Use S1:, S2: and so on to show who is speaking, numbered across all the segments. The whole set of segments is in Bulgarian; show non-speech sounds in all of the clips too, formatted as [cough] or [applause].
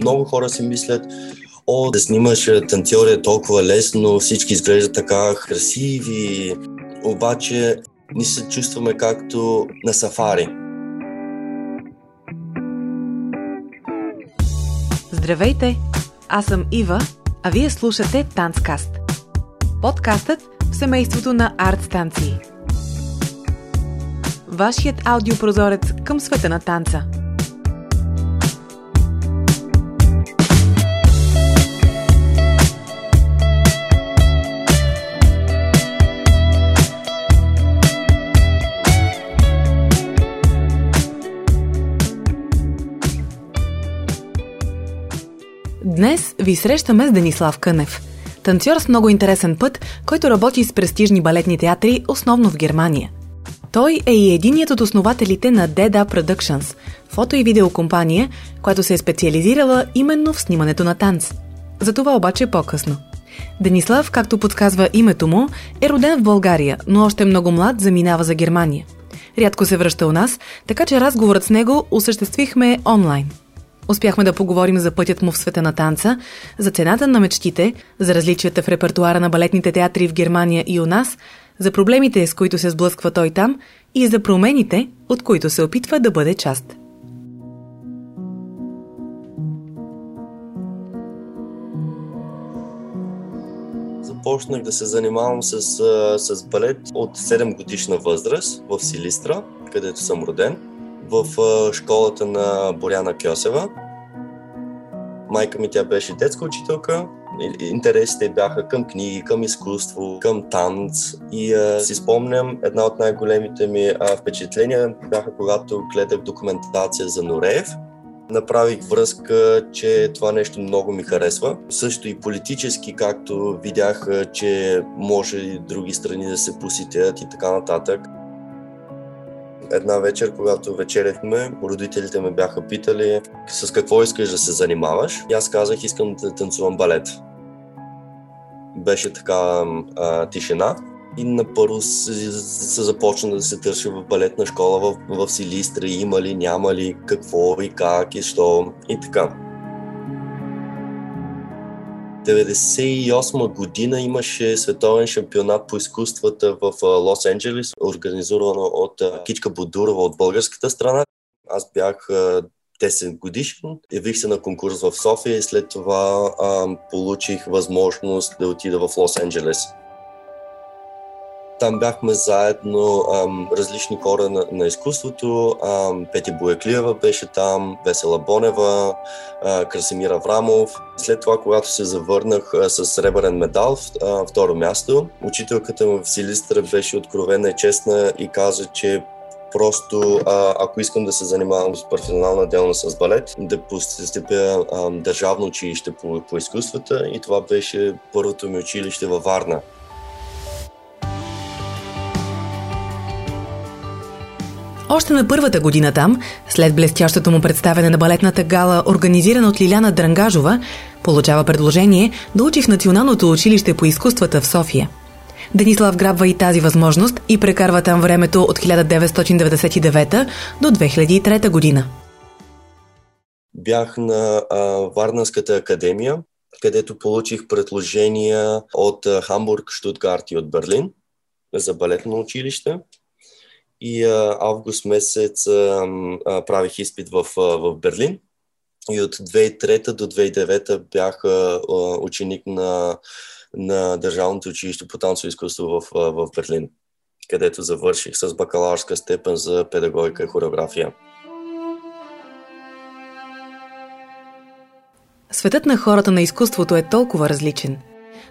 S1: много хора си мислят, о, да снимаш танцори е толкова лесно, всички изглеждат така красиви, обаче ни се чувстваме както на сафари.
S2: Здравейте! Аз съм Ива, а вие слушате Танцкаст. Подкастът в семейството на арт станции. Вашият аудиопрозорец към света на танца – Днес ви срещаме с Денислав Кънев. Танцор с много интересен път, който работи с престижни балетни театри, основно в Германия. Той е и единият от основателите на Dead Up Productions, фото и видеокомпания, която се е специализирала именно в снимането на танц. За това обаче по-късно. Денислав, както подсказва името му, е роден в България, но още много млад заминава за Германия. Рядко се връща у нас, така че разговорът с него осъществихме онлайн – Успяхме да поговорим за пътят му в света на танца, за цената на мечтите, за различията в репертуара на балетните театри в Германия и у нас, за проблемите, с които се сблъсква той там и за промените, от които се опитва да бъде част.
S1: Започнах да се занимавам с, с балет от 7 годишна възраст в Силистра, където съм роден в школата на Боряна Кьосева. Майка ми тя беше детска учителка. Интересите бяха към книги, към изкуство, към танц. И а, си спомням, една от най-големите ми а, впечатления бяха когато гледах документация за Нореев. Направих връзка, че това нещо много ми харесва. Също и политически, както видях, че може и други страни да се посетят и така нататък една вечер, когато вечеряхме, родителите ме бяха питали с какво искаш да се занимаваш. И аз казах, искам да танцувам балет. Беше така а, тишина и напърво се, се започна да се търси в балетна школа в, в Силистра, има ли, няма ли, какво и как и що и така. 1998 година имаше световен шампионат по изкуствата в Лос Анджелес, организирано от Кичка Бодурова от българската страна. Аз бях 10 годишен. Явих се на конкурс в София и след това а, получих възможност да отида в Лос Анджелес. Там бяхме заедно ам, различни хора на, на изкуството. Ам, Пети Боеклиева беше там, Весела Бонева, а, Красимир Аврамов. След това, когато се завърнах а, с сребърен медал, а, второ място, учителката в Силистра беше откровена и честна и каза, че просто а, ако искам да се занимавам с професионална делност с балет, да постъпя държавно училище по, по изкуствата и това беше първото ми училище във Варна.
S2: Още на първата година там, след блестящото му представяне на балетната гала, организирана от Лиляна Дрангажова, получава предложение да учи в Националното училище по изкуствата в София. Денислав грабва и тази възможност и прекарва там времето от 1999 до 2003 година.
S1: Бях на а, Варненската академия, където получих предложения от Хамбург, Штутгарт и от Берлин за балетно училище и а, август месец а, а, правих изпит в, а, в Берлин. И от 2003 до 2009 бях а, ученик на, на Държавното училище по танцово изкуство в, в Берлин, където завърших с бакалавърска степен за педагогика и хореография.
S2: Светът на хората на изкуството е толкова различен –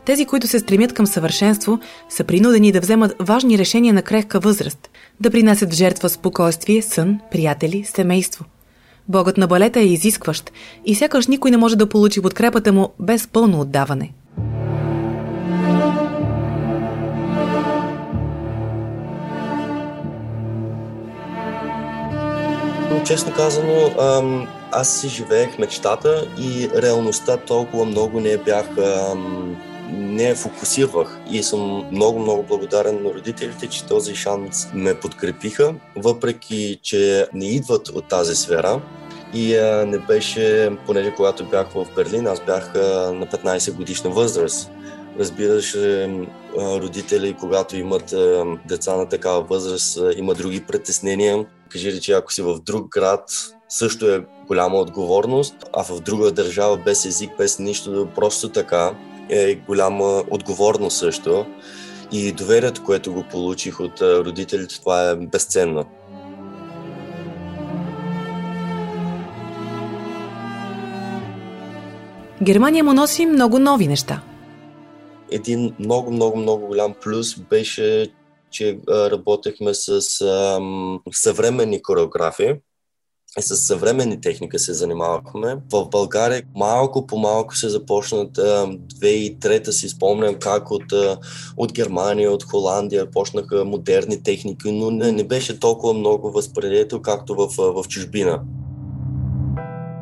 S2: тези, които се стремят към съвършенство, са принудени да вземат важни решения на крехка възраст, да принасят в жертва спокойствие, сън, приятели, семейство. Богът на балета е изискващ и сякаш никой не може да получи подкрепата му без пълно отдаване.
S1: Честно казано, аз си живеех мечтата и реалността толкова много не бях не фокусирах и съм много, много благодарен на родителите, че този шанс ме подкрепиха, въпреки, че не идват от тази сфера. И а, не беше, понеже когато бях в Берлин, аз бях а, на 15 годишна възраст. Разбираш, родители, когато имат деца на такава възраст, има други притеснения. Кажи че ако си в друг град, също е голяма отговорност, а в друга държава без език, без нищо, просто така е голяма отговорност също. И доверието, което го получих от родителите, това е безценно.
S2: Германия му носи много нови неща.
S1: Един много, много, много голям плюс беше, че работехме с съвременни хореографии и с съвременни техника се занимавахме. В България малко по малко се започнат 2003 си спомням как от, от Германия, от Холандия почнаха модерни техники, но не, не беше толкова много възприето, както в, в чужбина.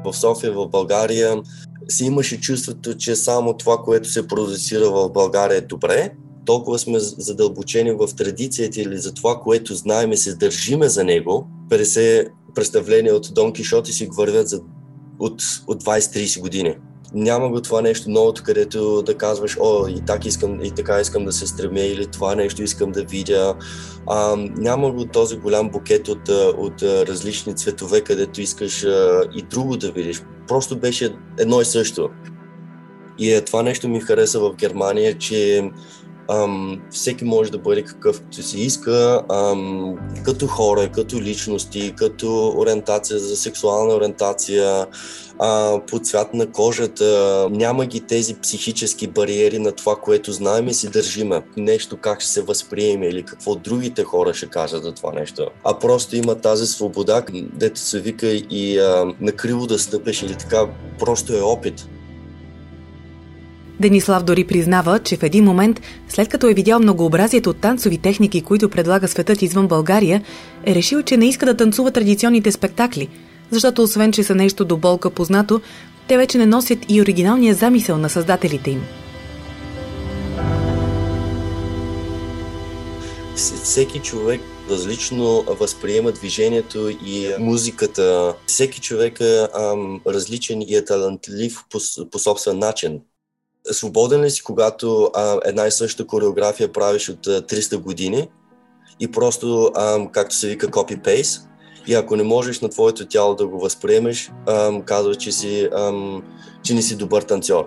S1: В София, в България си имаше чувството, че само това, което се продуцира в България е добре, толкова сме задълбочени в традицията или за това, което знаем и се държиме за него, 50 представления от Дон Кишот и си вървят за, от, от 20-30 години. Няма го това нещо новото, където да казваш, о, и, так искам, и така искам да се стремя, или това нещо искам да видя. А, няма го този голям букет от, от различни цветове, където искаш а, и друго да видиш. Просто беше едно и също. И е, това нещо ми хареса в Германия, че ам, всеки може да бъде какъвто си иска, ам, като хора, като личности, като ориентация за сексуална ориентация, а, по цвят на кожата. Няма ги тези психически бариери на това, което знаем и си държиме. Нещо как ще се възприеме или какво другите хора ще кажат за това нещо. А просто има тази свобода, дето се вика и а, накриво да стъпеш или така, просто е опит.
S2: Денислав дори признава, че в един момент, след като е видял многообразието от танцови техники, които предлага светът извън България, е решил, че не иска да танцува традиционните спектакли, защото освен, че са нещо до болка познато, те вече не носят и оригиналния замисъл на създателите им.
S1: Всеки човек различно възприема движението и музиката. Всеки човек е ам, различен и е талантлив по, по собствен начин свободен ли си, когато а, една и съща кореография правиш от а, 300 години и просто, а, както се вика, copy-paste, и ако не можеш на твоето тяло да го възприемеш, а, казва, че, си, а, че не си добър танцор.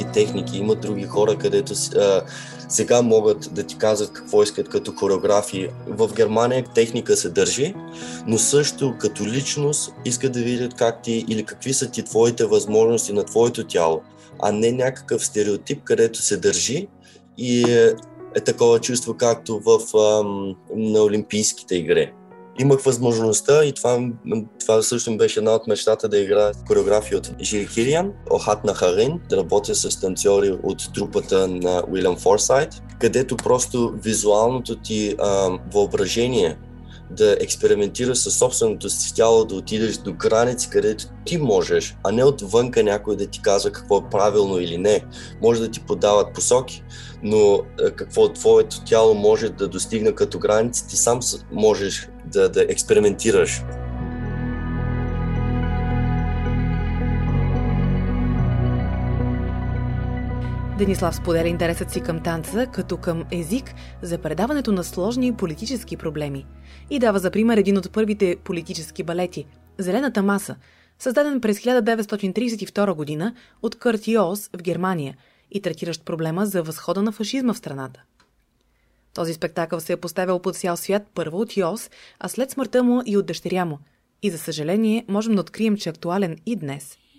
S1: Други техники, има други хора, където а, сега могат да ти казват какво искат като хореографии. В Германия техника се държи, но също като личност искат да видят как ти или какви са ти твоите възможности на твоето тяло, а не някакъв стереотип, където се държи и е, е такова чувство, както в, ам, на Олимпийските игри имах възможността и това, това също беше една от мечтата да играя хореография от Жил Кириан, Охат на Харин, да работя с танцори от трупата на Уилям Форсайт, където просто визуалното ти а, въображение да експериментираш със собственото си тяло, да отидеш до граници, където ти можеш, а не отвънка някой да ти казва какво е правилно или не. Може да ти подават посоки, но какво твоето тяло може да достигне като граници, ти сам можеш да, да експериментираш.
S2: Денислав споделя интересът си към танца като към език за предаването на сложни политически проблеми и дава за пример един от първите политически балети – Зелената маса, създаден през 1932 година от Кърт Йос в Германия и третиращ проблема за възхода на фашизма в страната. Този спектакъл се е поставил под цял свят първо от Йос, а след смъртта му и от дъщеря му. И за съжаление можем да открием, че е актуален и днес –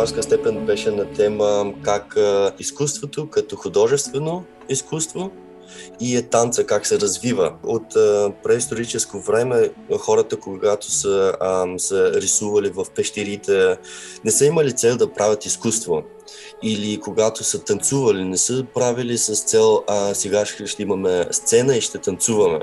S1: бакалавърска степен беше на тема как изкуството като художествено изкуство и е танца как се развива. От преисторическо време хората, когато са, а, са рисували в пещерите, не са имали цел да правят изкуство или когато са танцували, не са правили с цел а, сега ще имаме сцена и ще танцуваме,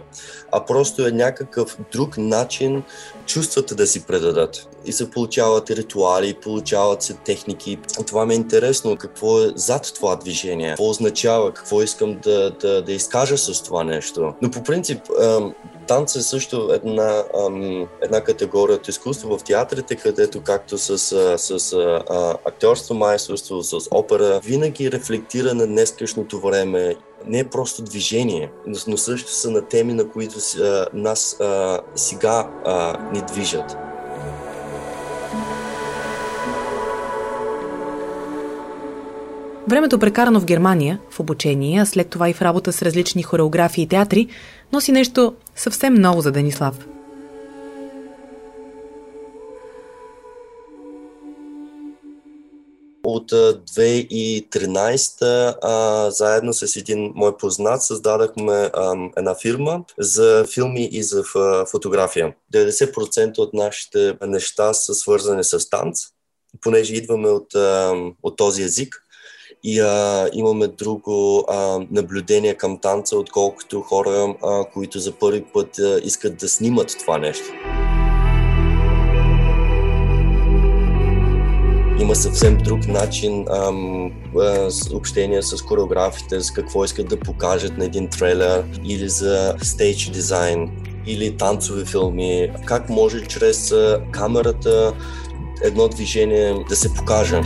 S1: а просто е някакъв друг начин чувствата да си предадат. И се получават ритуали, получават се техники. Това ми е интересно, какво е зад това движение, какво означава, какво искам да, да, да изкажа с това нещо. Но по принцип, танц е също една, ам, една категория от изкуство в театрите, където както с, с, с актьорство, майсторство, с опера, винаги рефлектира на днескашното време. Не е просто движение, но също са на теми, на които а, нас а, сега а, ни движат.
S2: Времето прекарано в Германия, в обучение, а след това и в работа с различни хореографии и театри, носи нещо съвсем ново за Денислав.
S1: От 2013 а, заедно с един мой познат създадахме една фирма за филми и за фотография. 90% от нашите неща са свързани с танц, понеже идваме от, от този език и а, имаме друго а, наблюдение към танца, отколкото хора, а, които за първи път а, искат да снимат това нещо. Има съвсем друг начин ам, а, общение с хореографите, с какво искат да покажат на един трейлер или за стейдж дизайн или танцови филми. Как може чрез камерата едно движение да се покаже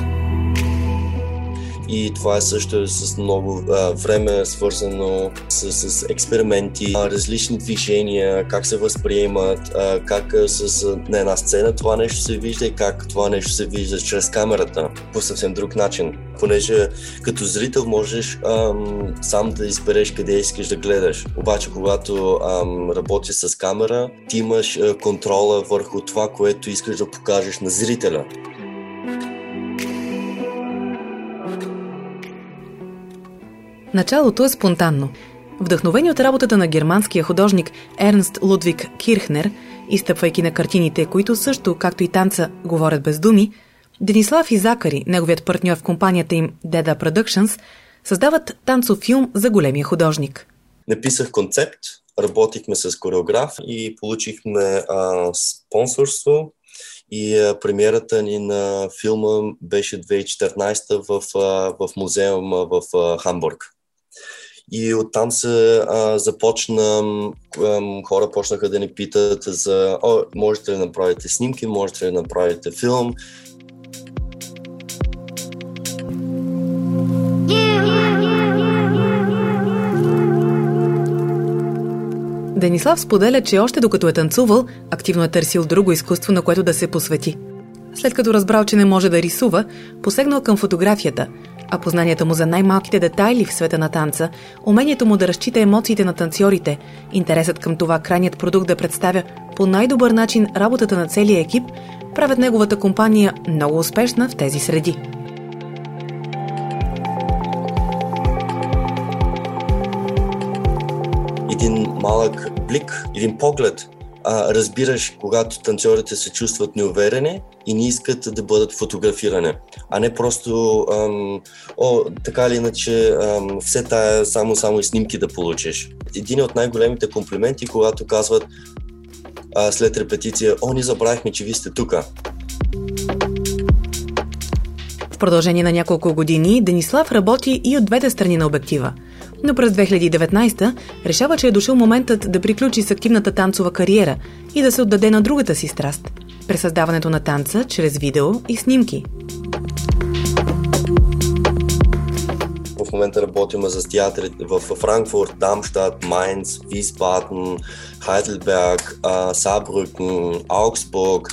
S1: и това е също с много а, време свързано с, с експерименти, а, различни движения, как се възприемат, а, как а, с, на една сцена това нещо се вижда и как това нещо се вижда чрез камерата по съвсем друг начин. Понеже като зрител можеш ам, сам да избереш къде искаш да гледаш. Обаче когато ам, работиш с камера, ти имаш а, контрола върху това, което искаш да покажеш на зрителя.
S2: Началото е спонтанно. Вдъхновени от работата на германския художник Ернст Лудвиг Кирхнер, изтъпвайки на картините, които също, както и танца, говорят без думи, Денислав и Закари, неговият партньор в компанията им Deda Productions, създават танцов филм за големия художник.
S1: Написах концепт, работихме с кореограф и получихме а, спонсорство и а, премиерата ни на филма беше 2014 в, а, в музеума в а, Хамбург. И оттам се а, започна, хора почнаха да ни питат за, о, можете ли направите снимки, можете ли да направите филм.
S2: Денислав споделя, че още докато е танцувал, активно е търсил друго изкуство, на което да се посвети. След като разбрал, че не може да рисува, посегнал към фотографията – а познанията му за най-малките детайли в света на танца, умението му да разчита емоциите на танцорите, интересът към това крайният продукт да представя по най-добър начин работата на целия екип, правят неговата компания много успешна в тези среди.
S1: Един малък блик, един поглед а, разбираш, когато танцорите се чувстват неуверени и не искат да бъдат фотографирани, а не просто ам, о, така или иначе ам, все тая само, само и снимки да получиш. Един от най-големите комплименти, когато казват а, след репетиция, о, ни забравихме, че ви сте тука.
S2: В продължение на няколко години Денислав работи и от двете страни на обектива – но през 2019 решава, че е дошъл моментът да приключи с активната танцова кариера и да се отдаде на другата си страст – пресъздаването на танца чрез видео и снимки.
S1: В момента работим с театри в Франкфурт, Дамштадт, Майнц, Висбаден, Хайделберг, Сабрюкен, Аугсбург,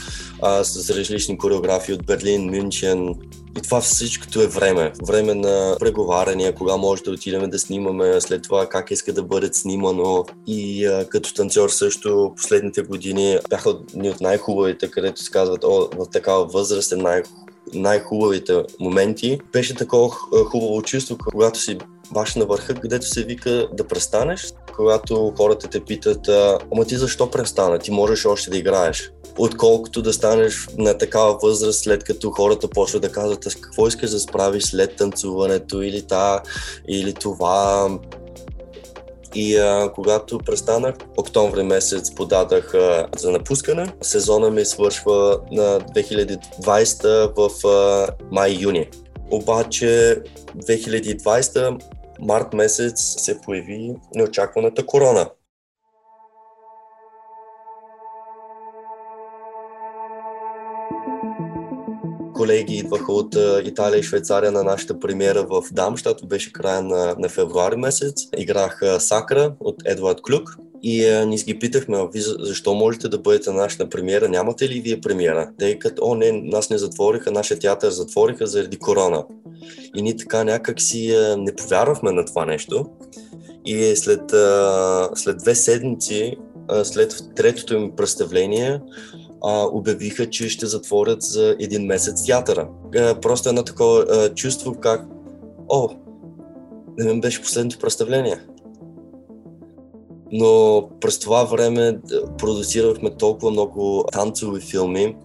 S1: с различни коreografии от Берлин, Мюнхен, и това всичкото е време. Време на преговаряния, кога може да отидем да снимаме, след това как иска да бъде снимано. И а, като танцор също последните години бяха ни от най-хубавите, където се казват, о, в такава възраст е най- най-хубавите моменти. Беше такова хубаво чувство, когато си баш на върха, където се вика да престанеш, когато хората те питат, ама ти защо престана, ти можеш още да играеш отколкото да станеш на такава възраст, след като хората почват да казват какво искаш да справиш след танцуването или, та, или това. И а, когато престанах, октомври месец подадах а, за напускане. Сезона ми свършва на 2020 в а, май-юни. Обаче 2020 март месец се появи неочакваната корона. колеги идваха от Италия и Швейцария на нашата премиера в Дамштат. Беше края на, на февруари месец. Играх Сакра от Едвард Клюк. И а, ни ги питахме, ви защо можете да бъдете на нашата премиера, нямате ли вие премиера? Те като, о не, нас не затвориха, нашия театър затвориха заради корона. И ние така някак си а, не повярвахме на това нещо. И след, а, след две седмици, а, след третото им представление, а, обявиха, че ще затворят за един месец театъра. А, просто едно такова а, чувство как, о, не беше последното представление. Но през това време продуцирахме толкова много танцови филми,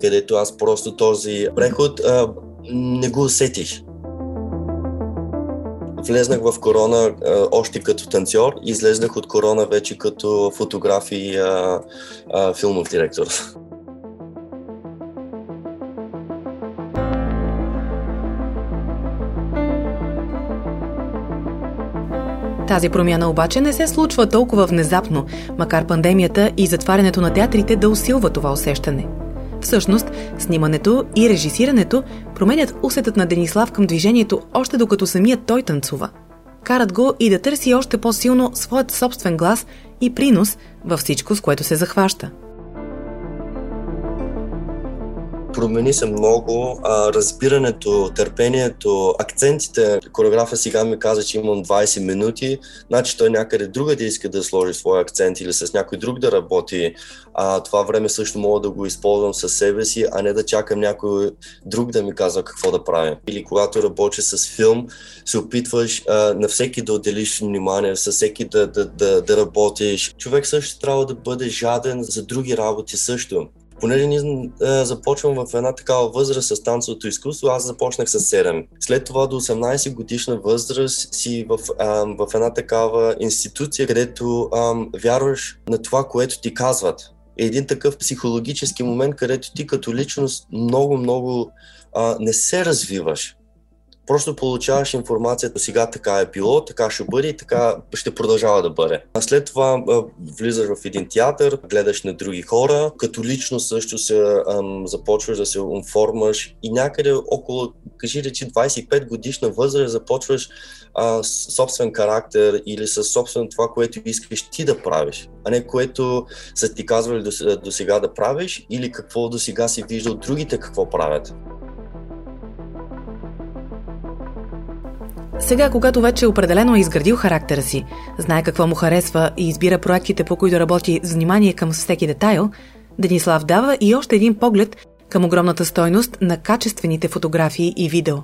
S1: където аз просто този преход а, не го усетих влезнах в корона а, още като танцор излезнах от корона вече като фотограф и а, а, филмов директор.
S2: Тази промяна обаче не се случва толкова внезапно, макар пандемията и затварянето на театрите да усилва това усещане – Всъщност, снимането и режисирането променят усетът на Денислав към движението още докато самият той танцува. Карат го и да търси още по-силно своят собствен глас и принос във всичко, с което се захваща
S1: промени се много. А, разбирането, търпението, акцентите. Кореографа сега ми каза, че имам 20 минути, значи той някъде друга да иска да сложи своя акцент или с някой друг да работи. А, това време също мога да го използвам със себе си, а не да чакам някой друг да ми казва какво да правя. Или когато работиш с филм, се опитваш а, на всеки да отделиш внимание, с всеки да, да, да, да работиш. Човек също трябва да бъде жаден за други работи също понеже ние е, започвам в една такава възраст с танцовото изкуство, аз започнах с 7. След това до 18 годишна възраст си в, е, в една такава институция, където е, вярваш на това, което ти казват. Е един такъв психологически момент, където ти като личност много-много не се развиваш. Просто получаваш информацията, сега така е било, така ще бъде и така ще продължава да бъде. А след това влизаш в един театър, гледаш на други хора, като лично също се ам, започваш да се оформаш и някъде около, кажи речи, 25 годишна възраст започваш а, собствен характер или с собствено това, което искаш ти да правиш, а не което са ти казвали до сега да правиш или какво до сега си виждал другите какво правят.
S2: Сега, когато вече определено е изградил характера си, знае какво му харесва и избира проектите, по които работи с внимание към всеки детайл, Денислав дава и още един поглед към огромната стойност на качествените фотографии и видео.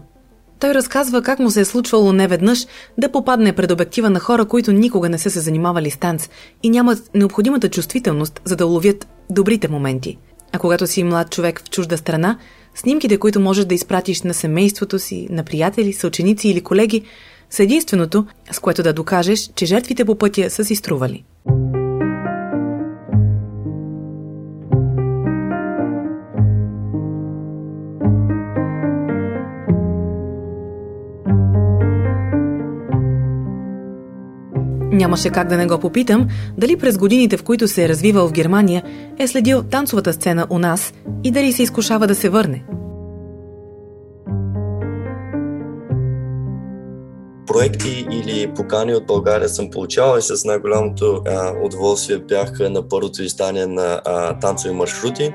S2: Той разказва как му се е случвало неведнъж да попадне пред обектива на хора, които никога не са се занимавали с танц и нямат необходимата чувствителност, за да уловят добрите моменти. А когато си млад човек в чужда страна, Снимките, които можеш да изпратиш на семейството си, на приятели, съученици или колеги, са единственото, с което да докажеш, че жертвите по пътя са си стрували. Нямаше как да не го попитам дали през годините, в които се е развивал в Германия, е следил танцовата сцена у нас и дали се изкушава да се върне.
S1: проекти или покани от България съм получавал и с най-голямото удоволствие бях на първото издание на а, танцови маршрути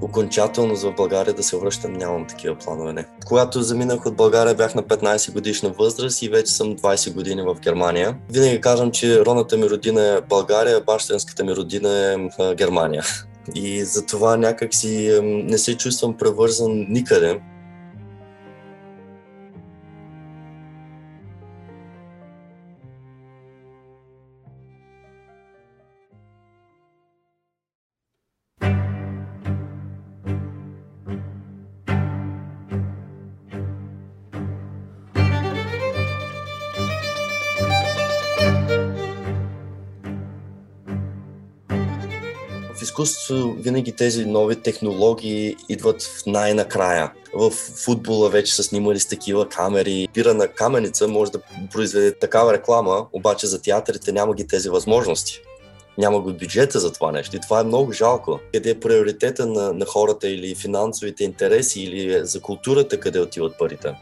S1: окончателно за България да се връщам, нямам такива планове. Не. Когато заминах от България, бях на 15 годишна възраст и вече съм 20 години в Германия. Винаги казвам, че родната ми родина е България, бащинската ми родина е Германия. [laughs] И затова някак си не се чувствам превързан, никъде. Изкуството винаги тези нови технологии идват в най-накрая. В футбола вече са снимали с такива камери. Пира на каменица може да произведе такава реклама, обаче за театрите няма ги тези възможности. Няма го бюджета за това нещо. И това е много жалко. Къде е приоритета на, на хората или финансовите интереси или за културата, къде отиват парите?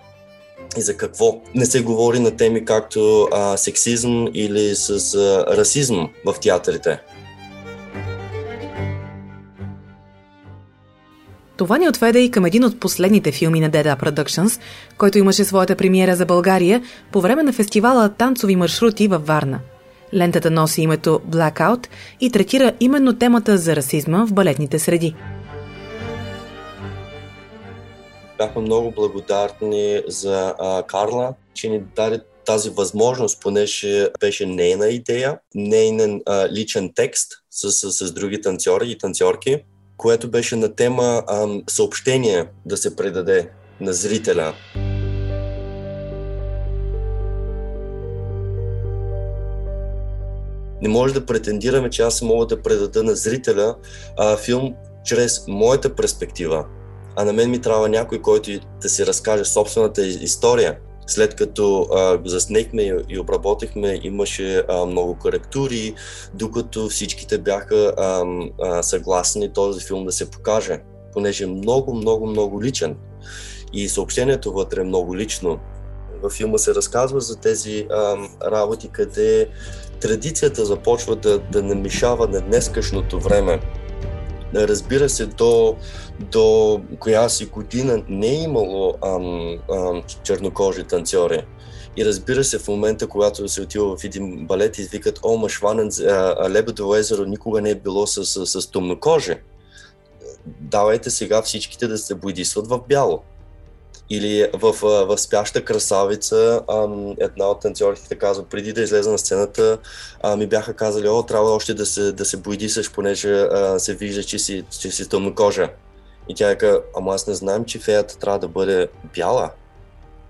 S1: и за какво. Не се говори на теми както а, сексизъм или с а, расизъм в театрите.
S2: Това ни отведе и към един от последните филми на Деда Productions, който имаше своята премиера за България по време на фестивала Танцови маршрути във Варна. Лентата носи името Blackout и третира именно темата за расизма в балетните среди.
S1: Бяхме много благодарни за а, Карла, че ни даде тази възможност, понеже беше нейна идея, нейнен а, личен текст с, с, с други танцори и танцорки, което беше на тема а, съобщение да се предаде на зрителя. Не може да претендираме, че аз мога да предада на зрителя а, филм чрез моята перспектива, а на мен ми трябва някой, който да си разкаже собствената история. След като а, заснехме и обработихме, имаше а, много коректури, докато всичките бяха а, а, съгласни този филм да се покаже, понеже е много, много, много личен. И съобщението вътре е много лично. Във филма се разказва за тези а, работи, къде традицията започва да, да намишава на днескашното време. Разбира се, до, до коя си година не е имало ам, ам, чернокожи танцори. И разбира се, в момента, когато се отива в един балет и викат, о, Машванен, Лебедово езеро никога не е било с, с, с тъмнокожи. Давайте сега всичките да се бойдисват в бяло. Или в, в Спяща красавица, една от танцорите казва, преди да излезе на сцената, ми бяха казали, о, трябва още да се, да се бойдисаш, понеже се вижда, че си, че си тъмнокожа. И тя е казва, ама аз не знам, че феята трябва да бъде бяла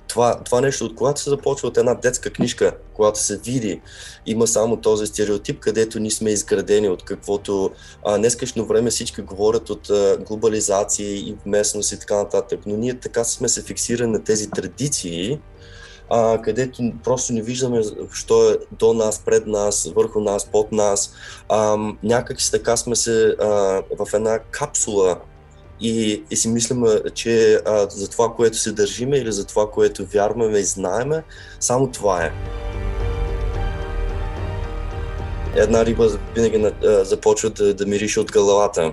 S1: това, това нещо, от когато се започва от една детска книжка, когато се види, има само този стереотип, където ние сме изградени от каквото а, днескашно време всички говорят от а, глобализация и местност и така нататък, но ние така сме се фиксирани на тези традиции, а, където просто не виждаме, що е до нас, пред нас, върху нас, под нас. А, някак така сме се а, в една капсула и, и си мислим, че а, за това, което се държиме или за това, което вярваме и знаеме, само това е. Една риба винаги а, започва да, да мирише от главата,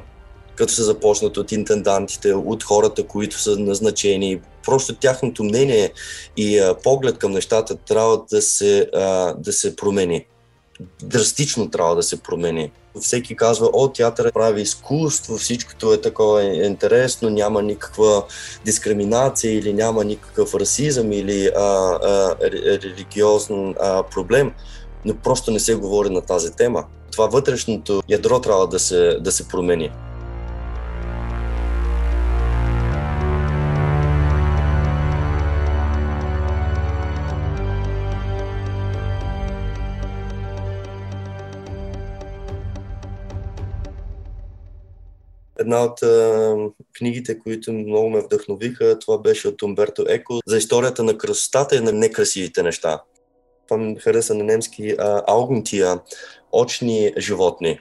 S1: като се започнат от интендантите, от хората, които са назначени. Просто тяхното мнение и а, поглед към нещата трябва да се, а, да се промени. Драстично трябва да се промени. Всеки казва, о, театър прави изкуство, всичкото е такова интересно, няма никаква дискриминация или няма никакъв расизъм или а, а, религиозен а, проблем, но просто не се говори на тази тема. Това вътрешното ядро трябва да се, да се промени. Една от а, книгите, които много ме вдъхновиха, това беше от Умберто Еко за историята на красотата и на некрасивите неща. Това ми хареса на немски аугнтия, очни животни.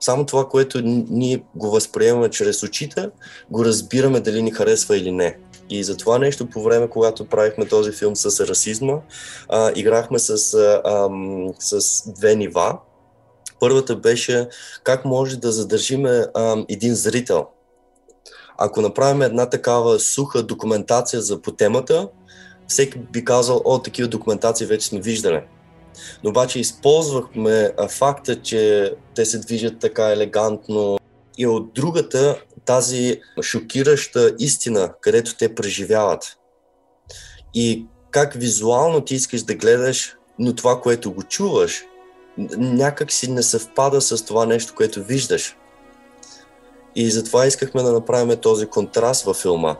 S1: Само това, което ние го възприемаме чрез очите, го разбираме дали ни харесва или не. И за това нещо по време, когато правихме този филм с расизма, а, играхме с, а, с две нива Първата беше как може да задържиме а, един зрител. Ако направим една такава суха документация за по темата, всеки би казал, о, такива документации вече сме виждали. Но обаче използвахме факта, че те се движат така елегантно и от другата тази шокираща истина, където те преживяват. И как визуално ти искаш да гледаш, но това, което го чуваш, някак си не съвпада с това нещо, което виждаш. И затова искахме да направим този контраст във филма.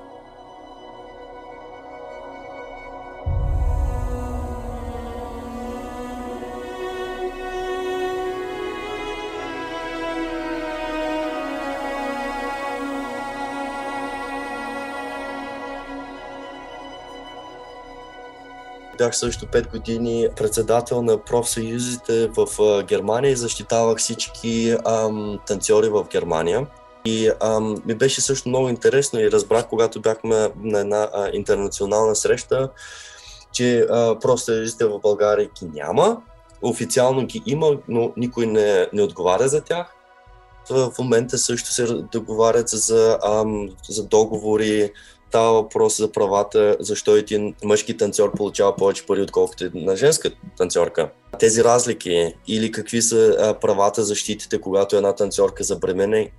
S1: Бях също 5 години председател на профсъюзите в Германия и защитавах всички ам, танцори в Германия. И ам, ми беше също много интересно и разбрах, когато бяхме на една а, интернационална среща, че профсъюзите в България ги няма. Официално ги има, но никой не, не отговаря за тях. В момента също се договарят за, ам, за договори Става въпрос за правата, защо един мъжки танцор получава повече пари, отколкото една женска танцорка. Тези разлики или какви са правата, защитите, когато една танцорка забремене.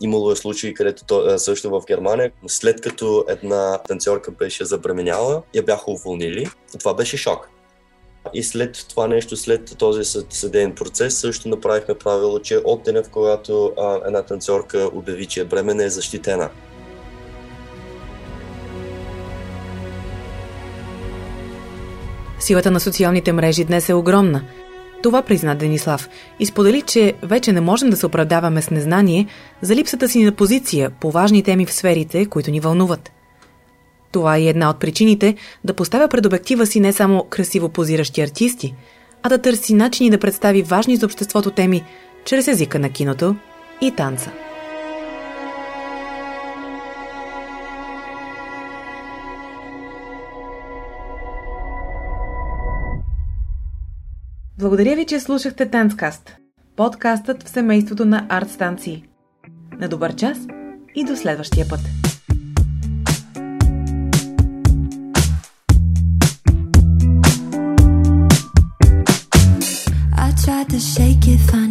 S1: Имало е случаи, където то, също в Германия, след като една танцорка беше забременяла, я бяха уволнили. Това беше шок. И след това нещо, след този съдейен процес, също направихме правило, че от деня, в когато една танцорка обяви, че е бременна, е защитена.
S2: Силата на социалните мрежи днес е огромна. Това призна Денислав и сподели, че вече не можем да се оправдаваме с незнание за липсата си на позиция по важни теми в сферите, които ни вълнуват. Това е една от причините да поставя пред обектива си не само красиво позиращи артисти, а да търси начини да представи важни за обществото теми чрез езика на киното и танца. Благодаря ви, че слушахте Танцкаст, подкастът в семейството на арт станции. На добър час и до следващия път! tried to shake it, find